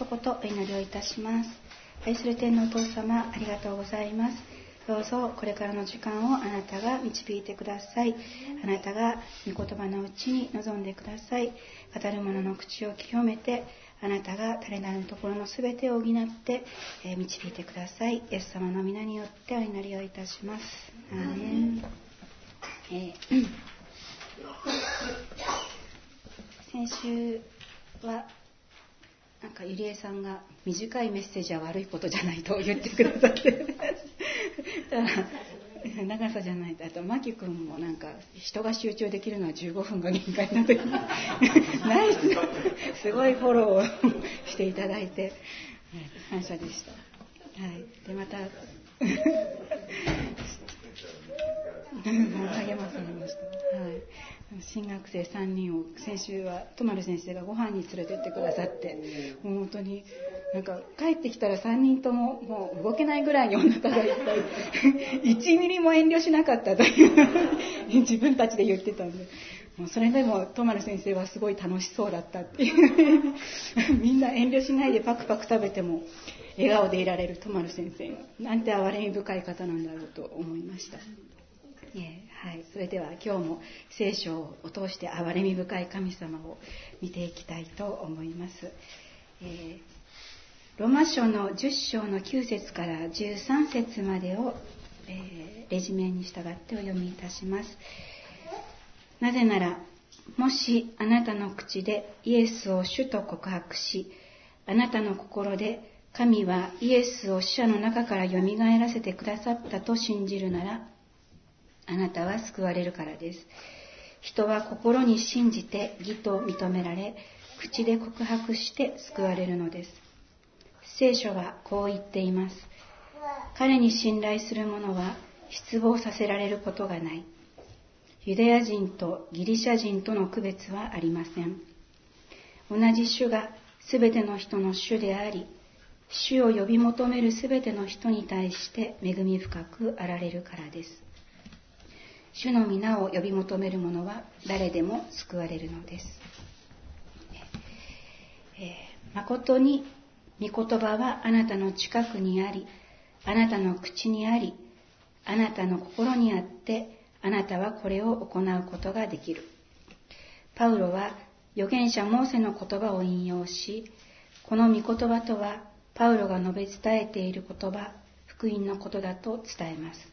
一言お祈りをいたします。愛する天のお父様ありがとうございます。どうぞこれからの時間をあなたが導いてください。あなたが御言葉のうちに臨んでください。語る者の口を清めてあなたが誰なるところのすべてを補って、えー、導いてください。イエス様の皆によってお祈りをいたします。アーメン、えー、先週はなんかゆりえさんが短いメッセージは悪いことじゃないと言ってくださって。長さじゃないあと真木君もなんか人が集中できるのは15分が限界な時にナイス。すごいフォローをしていただいて。感謝でした、はい、でまた。励まされました、はい新学生3人を先週は泊丸先生がご飯に連れてってくださってもう本当になんか帰ってきたら3人とももう動けないぐらいにお腹がいっぱい。1ミリも遠慮しなかったという自分たちで言ってたんで。もうそれでも泊丸先生はすごい楽しそうだったっていう。みんな遠慮しないでパクパク食べても笑顔でいられる泊丸先生なんて哀れみ深い方なんだろうと思いました。え。はい、それでは今日も聖書を通して憐れみ深い神様を見ていきたいと思います、えー、ロマ書の10章の9節から13節までを、えー、レジメに従ってお読みいたします。なぜならもしあなたの口でイエスを主と告白しあなたの心で神はイエスを死者の中からよみがえらせてくださったと信じるならあなたは救われるからです。人は心に信じて義と認められ、口で告白して救われるのです。聖書はこう言っています。彼に信頼する者は失望させられることがない。ユダヤ人とギリシャ人との区別はありません。同じ主が全ての人の主であり、主を呼び求める全ての人に対して恵み深くあられるからです。主の皆を呼び求める者は誰でも救われるのです。えー、誠に御言葉はあなたの近くにあり、あなたの口にあり、あなたの心にあって、あなたはこれを行うことができる。パウロは預言者モーセの言葉を引用し、この御言葉とはパウロが述べ伝えている言葉、福音のことだと伝えます。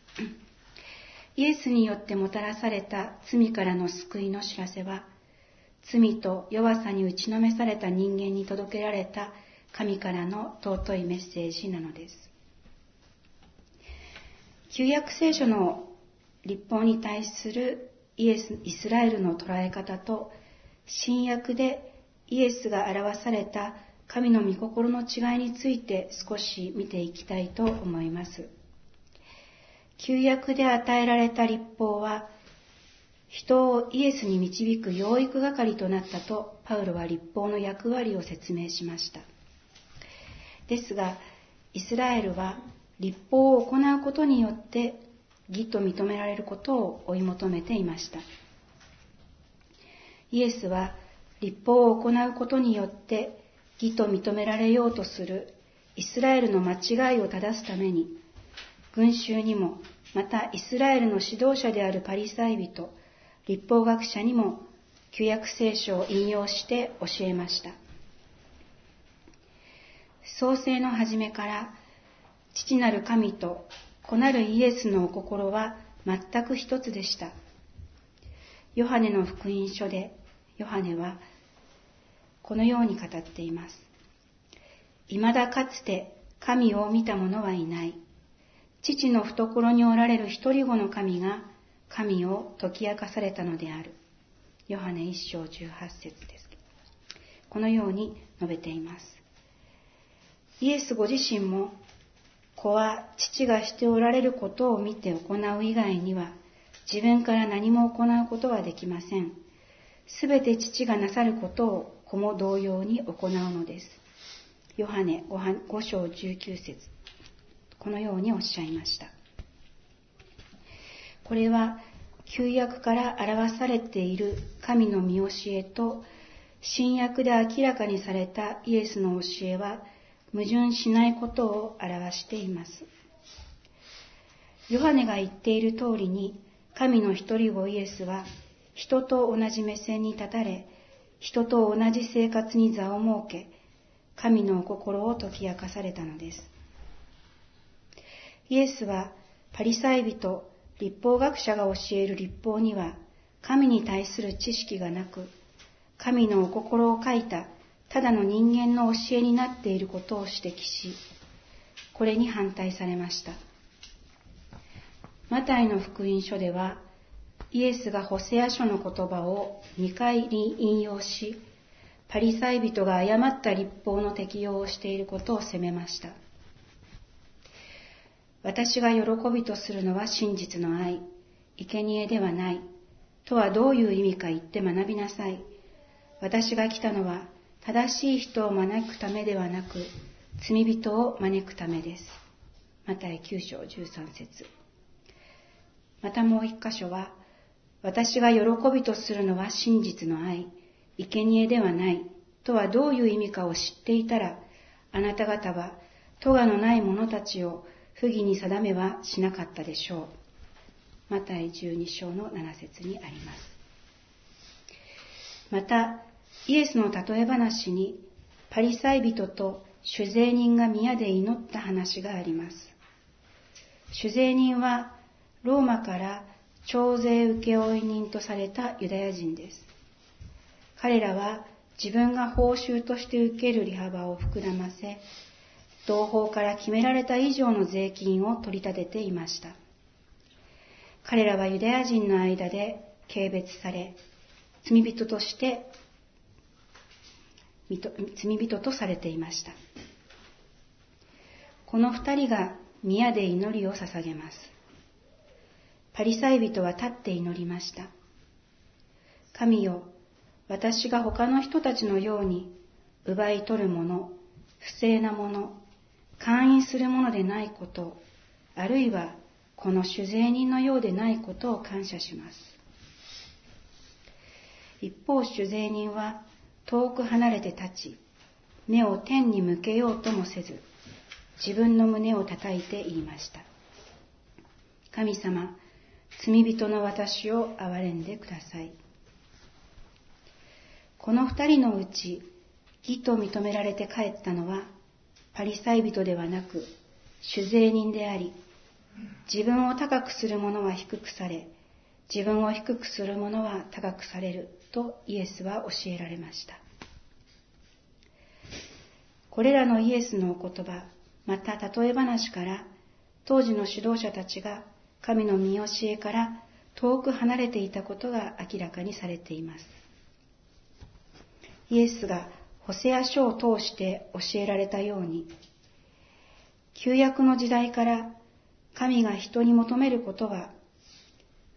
イエスによってもたらされた罪からの救いの知らせは、罪と弱さに打ちのめされた人間に届けられた神からの尊いメッセージなのです。旧約聖書の立法に対するイエス、イスラエルの捉え方と、新約でイエスが表された神の御心の違いについて少し見ていきたいと思います。旧約で与えられた立法は、人をイエスに導く養育係となったと、パウロは立法の役割を説明しました。ですが、イスラエルは立法を行うことによって義と認められることを追い求めていました。イエスは立法を行うことによって義と認められようとするイスラエルの間違いを正すために群衆にも、またイスラエルの指導者であるパリサイ人、立法学者にも、旧約聖書を引用して教えました。創世の初めから、父なる神と子なるイエスのお心は全く一つでした。ヨハネの福音書で、ヨハネは、このように語っています。未だかつて神を見た者はいない。父の懐におられる一人子の神が神を解き明かされたのである。ヨハネ一章十八節です。このように述べています。イエスご自身も子は父がしておられることを見て行う以外には自分から何も行うことはできません。すべて父がなさることを子も同様に行うのです。ヨハネ5章19節このようにおっしゃいました。これは旧約から表されている神の見教えと新約で明らかにされたイエスの教えは矛盾しないことを表しています。ヨハネが言っている通りに、神の一人子イエスは人と同じ目線に立たれ、人と同じ生活に座を設け、神の心を解き明かされたのです。イエスはパリサイ人、立法学者が教える立法には神に対する知識がなく、神のお心を書いたただの人間の教えになっていることを指摘し、これに反対されました。マタイの福音書では、イエスがホセア書の言葉を2回に引用し、パリサイ人が誤った立法の適用をしていることを責めました。私が喜びとするのは真実の愛、生贄ではない、とはどういう意味か言って学びなさい。私が来たのは正しい人を招くためではなく、罪人を招くためです。マタイ9章13節。またもう一箇所は、私が喜びとするのは真実の愛、生贄ではない、とはどういう意味かを知っていたら、あなた方は、咎のない者たちを不義に定めはしなかったでしょう。マタイ12章の7節にあります。また、イエスの例え話にパリサイ人と酒税人が宮で祈った話があります。酒税人はローマから徴税請負人とされたユダヤ人です。彼らは自分が報酬として受ける利幅を膨らませ、同胞から決められた以上の税金を取り立てていました。彼らはユダヤ人の間で軽蔑され、罪人として罪人とされていました。この二人が宮で祈りを捧げます。パリサイ人は立って祈りました。神よ、私が他の人たちのように奪い取るもの、不正なもの、勧誘するものでないこと、あるいはこの酒税人のようでないことを感謝します。一方、酒税人は遠く離れて立ち、目を天に向けようともせず、自分の胸を叩いて言いました。神様、罪人の私を憐れんでください。この二人のうち、義と認められて帰ったのは、パリサイ人ではなく、酒税人であり、自分を高くする者は低くされ、自分を低くする者は高くされるとイエスは教えられました。これらのイエスのお言葉、また例え話から、当時の指導者たちが神の見教えから遠く離れていたことが明らかにされています。イエスがホセア書を通して教えられたように、旧約の時代から神が人に求めることは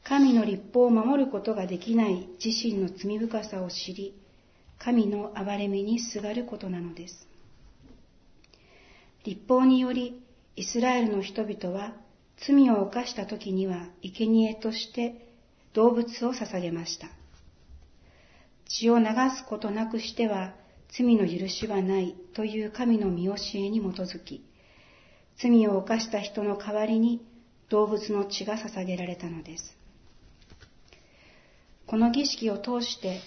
神の立法を守ることができない自身の罪深さを知り、神の憐れみにすがることなのです。立法により、イスラエルの人々は罪を犯した時には生贄として動物を捧げました。血を流すことなくしては罪の許しはないという神の見教えに基づき、罪を犯した人の代わりに動物の血が捧げられたのです。この儀式を通して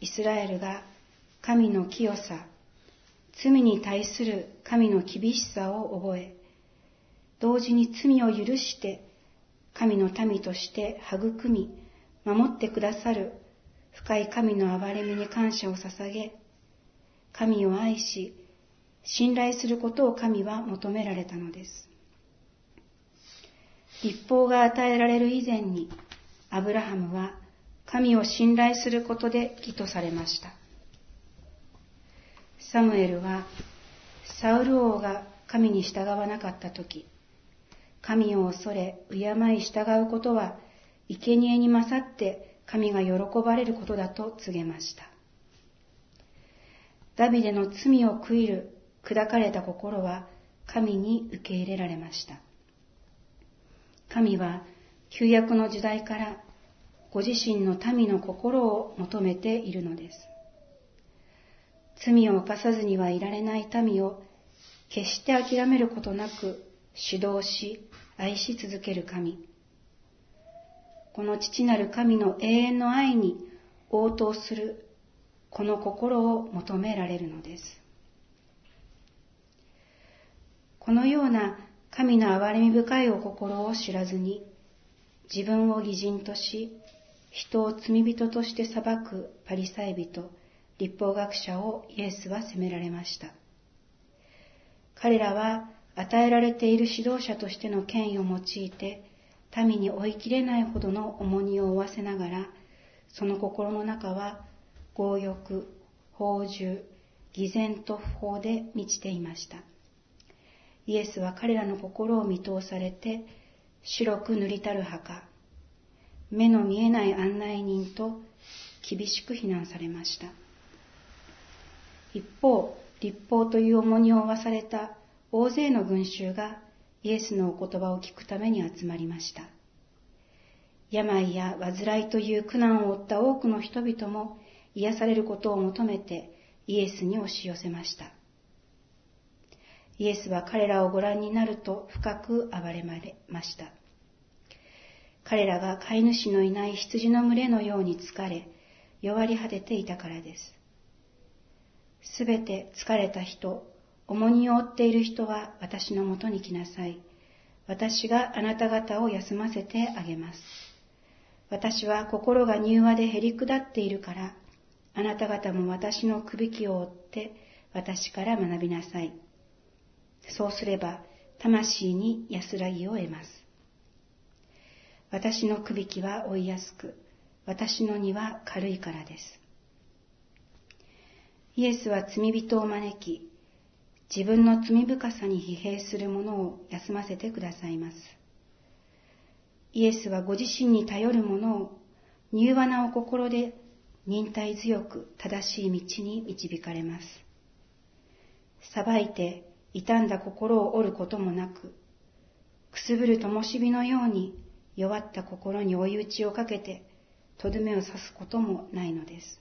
イスラエルが神の清さ、罪に対する神の厳しさを覚え、同時に罪を許して神の民として育み、守ってくださる深い神の憐れみに感謝を捧げ、神を愛し、信頼することを神は求められたのです。立法が与えられる以前に、アブラハムは神を信頼することで義とされました。サムエルは、サウル王が神に従わなかった時、神を恐れ、敬い従うことは、生贄に勝って神が喜ばれることだと告げました。ダビデの罪を悔いる砕かれた心は神に受け入れられました。神は旧約の時代からご自身の民の心を求めているのです。罪を犯さずにはいられない民を決して諦めることなく指導し愛し続ける神。この父なる神の永遠の愛に応答するこの心を求められるのです。このような神の憐れみ深いお心を知らずに自分を偽人とし人を罪人として裁くパリサイ人立法学者をイエスは責められました。彼らは与えられている指導者としての権威を用いて民に追いきれないほどの重荷を負わせながらその心の中は強欲、放獣、偽善と不法で満ちていました。イエスは彼らの心を見通されて白く塗りたる墓、目の見えない案内人と厳しく非難されました。一方、立法という重荷を負わされた大勢の群衆がイエスのお言葉を聞くために集まりました。病や患いという苦難を負った多くの人々も癒されることを求めてイエスに押し寄せました。イエスは彼らをご覧になると深く暴れました。彼らが飼い主のいない羊の群れのように疲れ、弱り果てていたからです。すべて疲れた人、重荷を負っている人は私のもとに来なさい。私があなた方を休ませてあげます。私は心が柔和でへり下っているから、あなた方も私のくびきを追って私から学びなさい。そうすれば、魂に安らぎを得ます。私のくびきは追いやすく、私の荷は軽いからです。イエスは罪人を招き、自分の罪深さに疲弊する者を休ませてくださいます。イエスはご自身に頼る者を柔和なお心で忍耐強く正しい道に導かれます。裁いて傷んだ心を折ることもなく、くすぶる灯火のように弱った心に追い打ちをかけて、とどめを刺すこともないのです。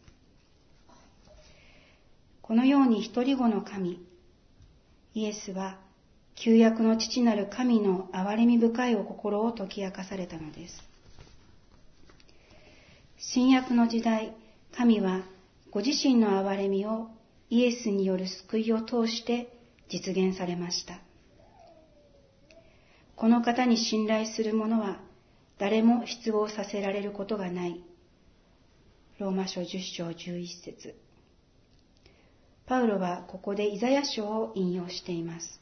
このように一人子の神、イエスは旧約の父なる神の憐れみ深いお心を解き明かされたのです。新約の時代、神はご自身の憐れみをイエスによる救いを通して実現されました。この方に信頼する者は誰も失望させられることがない。ローマ書10章11節パウロはここでイザヤ書を引用しています。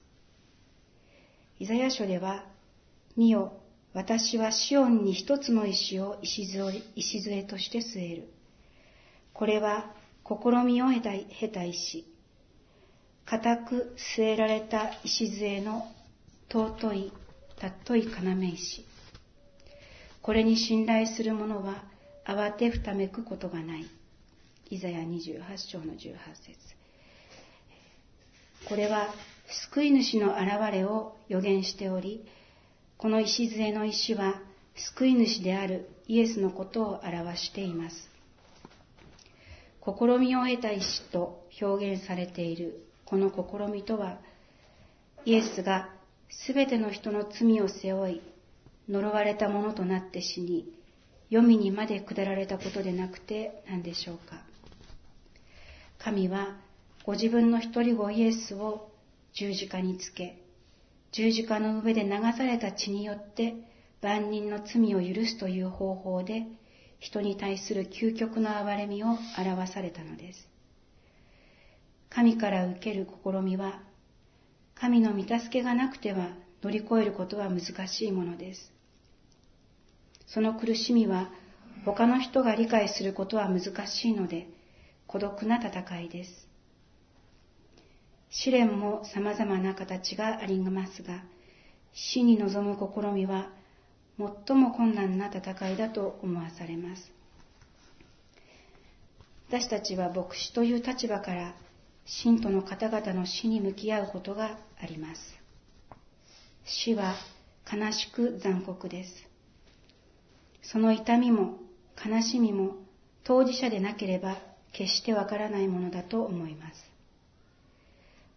イザヤ書では、見よ、私はシオンに一つの石を礎として据える。これは試みを経た石。固く据えられた礎の尊い、尊い要石。これに信頼する者は慌てふためくことがない。イザヤ28章の18節これは救い主の現れを予言しており、この礎の石は救い主であるイエスのことを表しています。試みを得た石と表現されているこの試みとは、イエスがすべての人の罪を背負い、呪われたものとなって死に、黄泉にまで下られたことでなくて何でしょうか。神はご自分の一人子イエスを十字架につけ、十字架の上で流された血によって万人の罪を許すという方法で人に対する究極の憐れみを表されたのです。神から受ける試みは、神の御助けがなくては乗り越えることは難しいものです。その苦しみは他の人が理解することは難しいので孤独な戦いです。試練も様々な形がありますが、死に臨む試みは最も困難な戦いだと思わされます。私たちは牧師という立場から信徒の方々の死に向き合うことがあります。死は悲しく残酷です。その痛みも悲しみも当事者でなければ決してわからないものだと思います。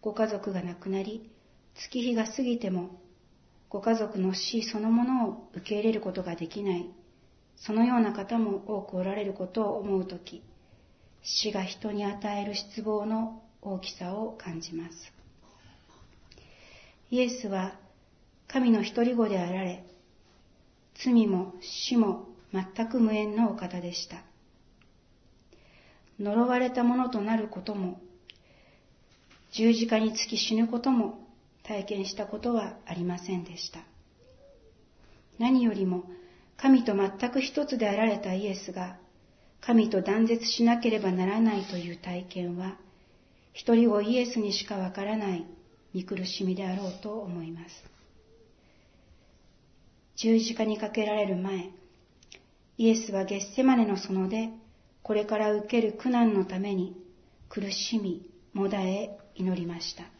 ご家族が亡くなり、月日が過ぎても、ご家族の死そのものを受け入れることができない、そのような方も多くおられることを思うとき、死が人に与える失望の大きさを感じます。イエスは神の一人子であられ、罪も死も全く無縁のお方でした。呪われたものとなることも、十字架につき死ぬことも体験したことはありませんでした。何よりも神と全く一つであられたイエスが神と断絶しなければならないという体験は一人子イエスにしかわからない見苦しみであろうと思います。十字架にかけられる前、イエスはゲッセマネの園でこれから受ける苦難のために苦しみ、もだえ祈りました。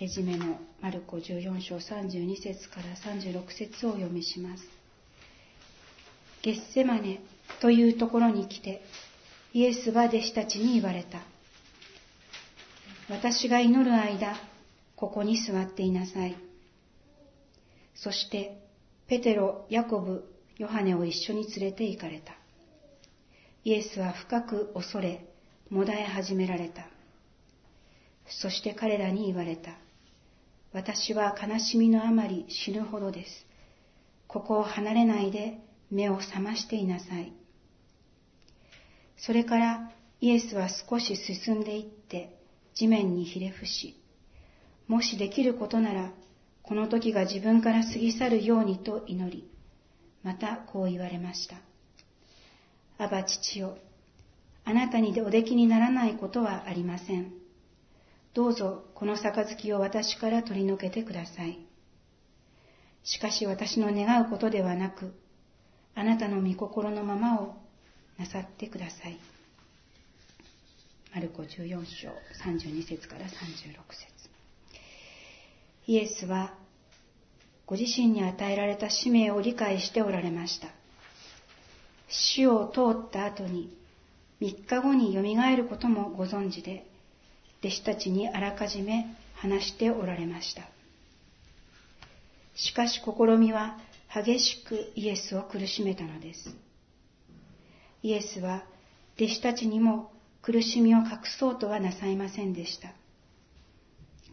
レジメのマルコ14章32節から36節をお読みします。ゲッセマネというところに来て、イエスは弟子たちに言われた。私が祈る間、ここに座っていなさい。そして、ペテロ、ヤコブ、ヨハネを一緒に連れて行かれた。イエスは深く恐れ、もだえ始められた。そして彼らに言われた。私は悲しみのあまり死ぬほどです。ここを離れないで目を覚ましていなさい。それからイエスは少し進んでいって地面にひれ伏し、もしできることならこの時が自分から過ぎ去るようにと祈り、またこう言われました。アバ父よ、あなたにおできにならないことはありません。どうぞこの杯を私から取り除けてください。しかし私の願うことではなく、あなたの御心のままをなさってください。マルコ14章32節から36節イエスはご自身に与えられた使命を理解しておられました。死を通った後に3日後によみがえることもご存知で、弟子たちにあらかじめ話しておられました。しかし試みは激しくイエスを苦しめたのです。イエスは弟子たちにも苦しみを隠そうとはなさいませんでした。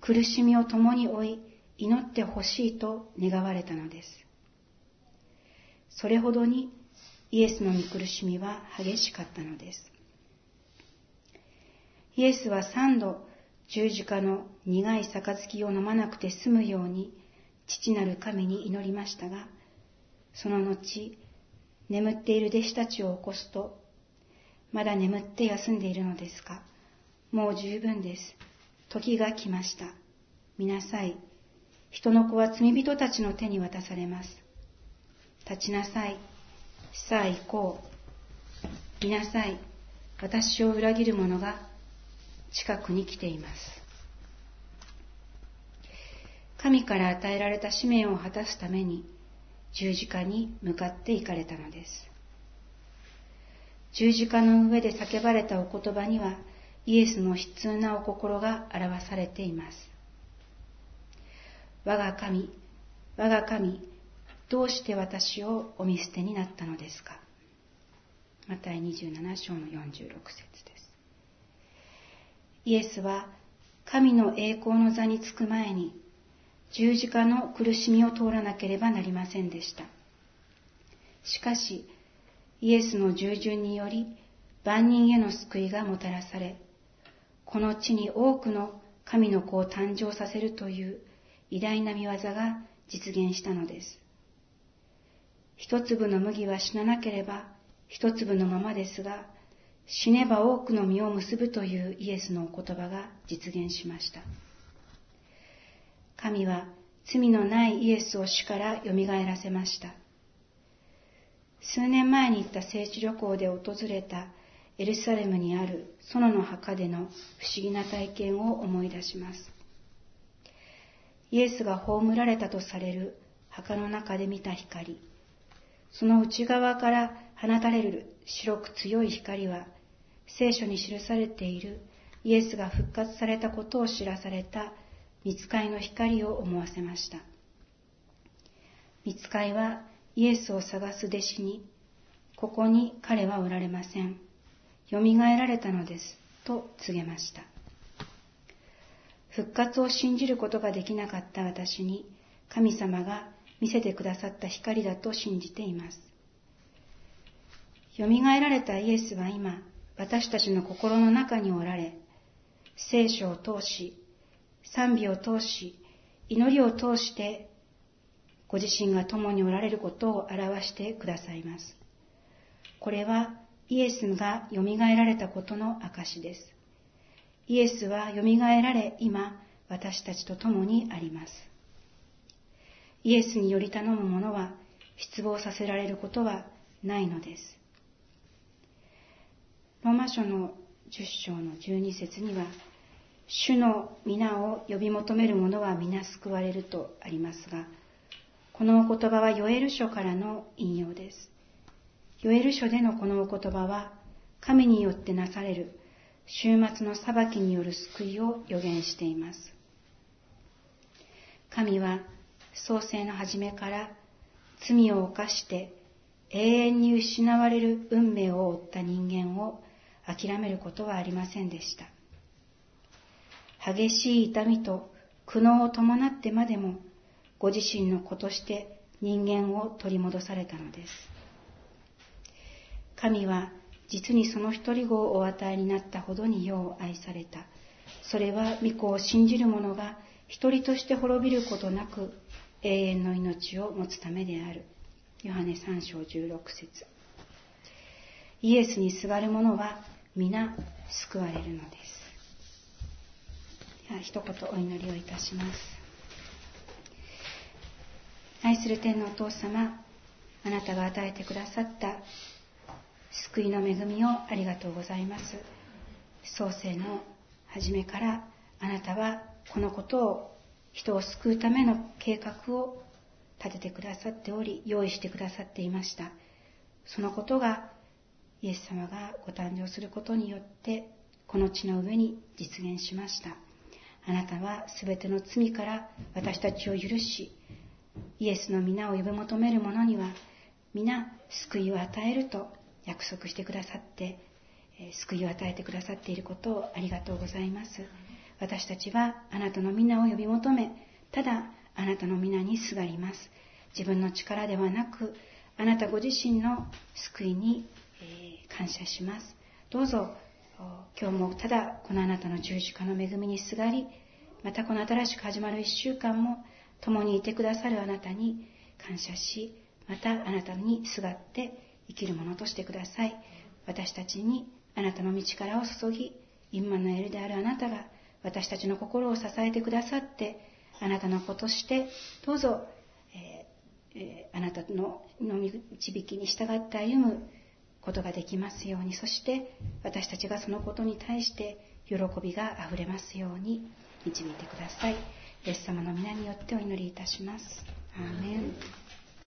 苦しみを共に追い、祈ってほしいと願われたのです。それほどにイエスの見苦しみは激しかったのです。イエスは三度十字架の苦い杯を飲まなくて済むように父なる神に祈りましたが、その後、眠っている弟子たちを起こすと、まだ眠って休んでいるのですかもう十分です。時が来ました。見なさい。人の子は罪人たちの手に渡されます。立ちなさい。さあ行こう。見なさい。私を裏切る者が近くに来ています。神から与えられた使命を果たすために十字架に向かって行かれたのです。十字架の上で叫ばれたお言葉にはイエスの悲痛なお心が表されています。我が神、我が神、どうして私をお見捨てになったのですかマタイ27章の46節です。イエスは神の栄光の座につく前に十字架の苦しみを通らなければなりませんでした。しかし、イエスの従順により万人への救いがもたらされ、この地に多くの神の子を誕生させるという偉大な見業が実現したのです。一粒の麦は死ななければ一粒のままですが、死ねば多くの実を結ぶというイエスのお言葉が実現しました。神は罪のないイエスを死から蘇らせました。数年前に行った聖地旅行で訪れたエルサレムにある園の墓での不思議な体験を思い出します。イエスが葬られたとされる墓の中で見た光。その内側から放たれる白く強い光は、聖書に記されているイエスが復活されたことを知らされた見つかいの光を思わせました。見つかいはイエスを探す弟子に、ここに彼はおられません。蘇られたのです。と告げました。復活を信じることができなかった私に、神様が見せてくださった光だと信じています。蘇られたイエスは今、私たちの心の中におられ、聖書を通し、賛美を通し、祈りを通して、ご自身が共におられることを表してくださいます。これはイエスが蘇られたことの証です。イエスは蘇られ、今、私たちと共にあります。イエスにより頼む者は失望させられることはないのです。ローマ書の10章の12節には、主の皆を呼び求める者は皆救われるとありますが、このお言葉はヨエル書からの引用です。ヨエル書でのこのお言葉は、神によってなされる終末の裁きによる救いを予言しています。神は創世の初めから罪を犯して永遠に失われる運命を負った人間を諦めることはありませんでした。激しい痛みと苦悩を伴ってまでもご自身の子として人間を取り戻されたのです。神は実にその一人子をお与えになったほどによう愛された。それは御子を信じる者が一人として滅びることなく永遠の命を持つためである。ヨハネ3章16節イエスにすがる者は皆救われるのです。では一言お祈りをいたします。愛する天のお父様、あなたが与えてくださった救いの恵みをありがとうございます。創世の初めからあなたはこのことを人を救うための計画を立ててくださっており、用意してくださっていました。そのことがイエス様がご誕生することによってこの地の上に実現しました。あなたは全ての罪から私たちを許しイエスの皆を呼び求める者には皆救いを与えると約束してくださって救いを与えてくださっていることをありがとうございます。私たちはあなたの皆を呼び求めただあなたの皆にすがります。自分の力ではなくあなたご自身の救いにえ感謝します。どうぞ、今日もただこのあなたの十字架の恵みにすがり、またこの新しく始まる一週間も共にいてくださるあなたに感謝し、またあなたにすがって生きるものとしてください。私たちにあなたの道からを注ぎ、インマヌエルであるあなたが私たちの心を支えてくださって、あなたの子としてどうぞ、えーえー、あなたの導きに従って歩むことができますようにそして私たちがそのことに対して喜びがあふれますように導いてください。イエス様の皆によってお祈りいたします。アーメン。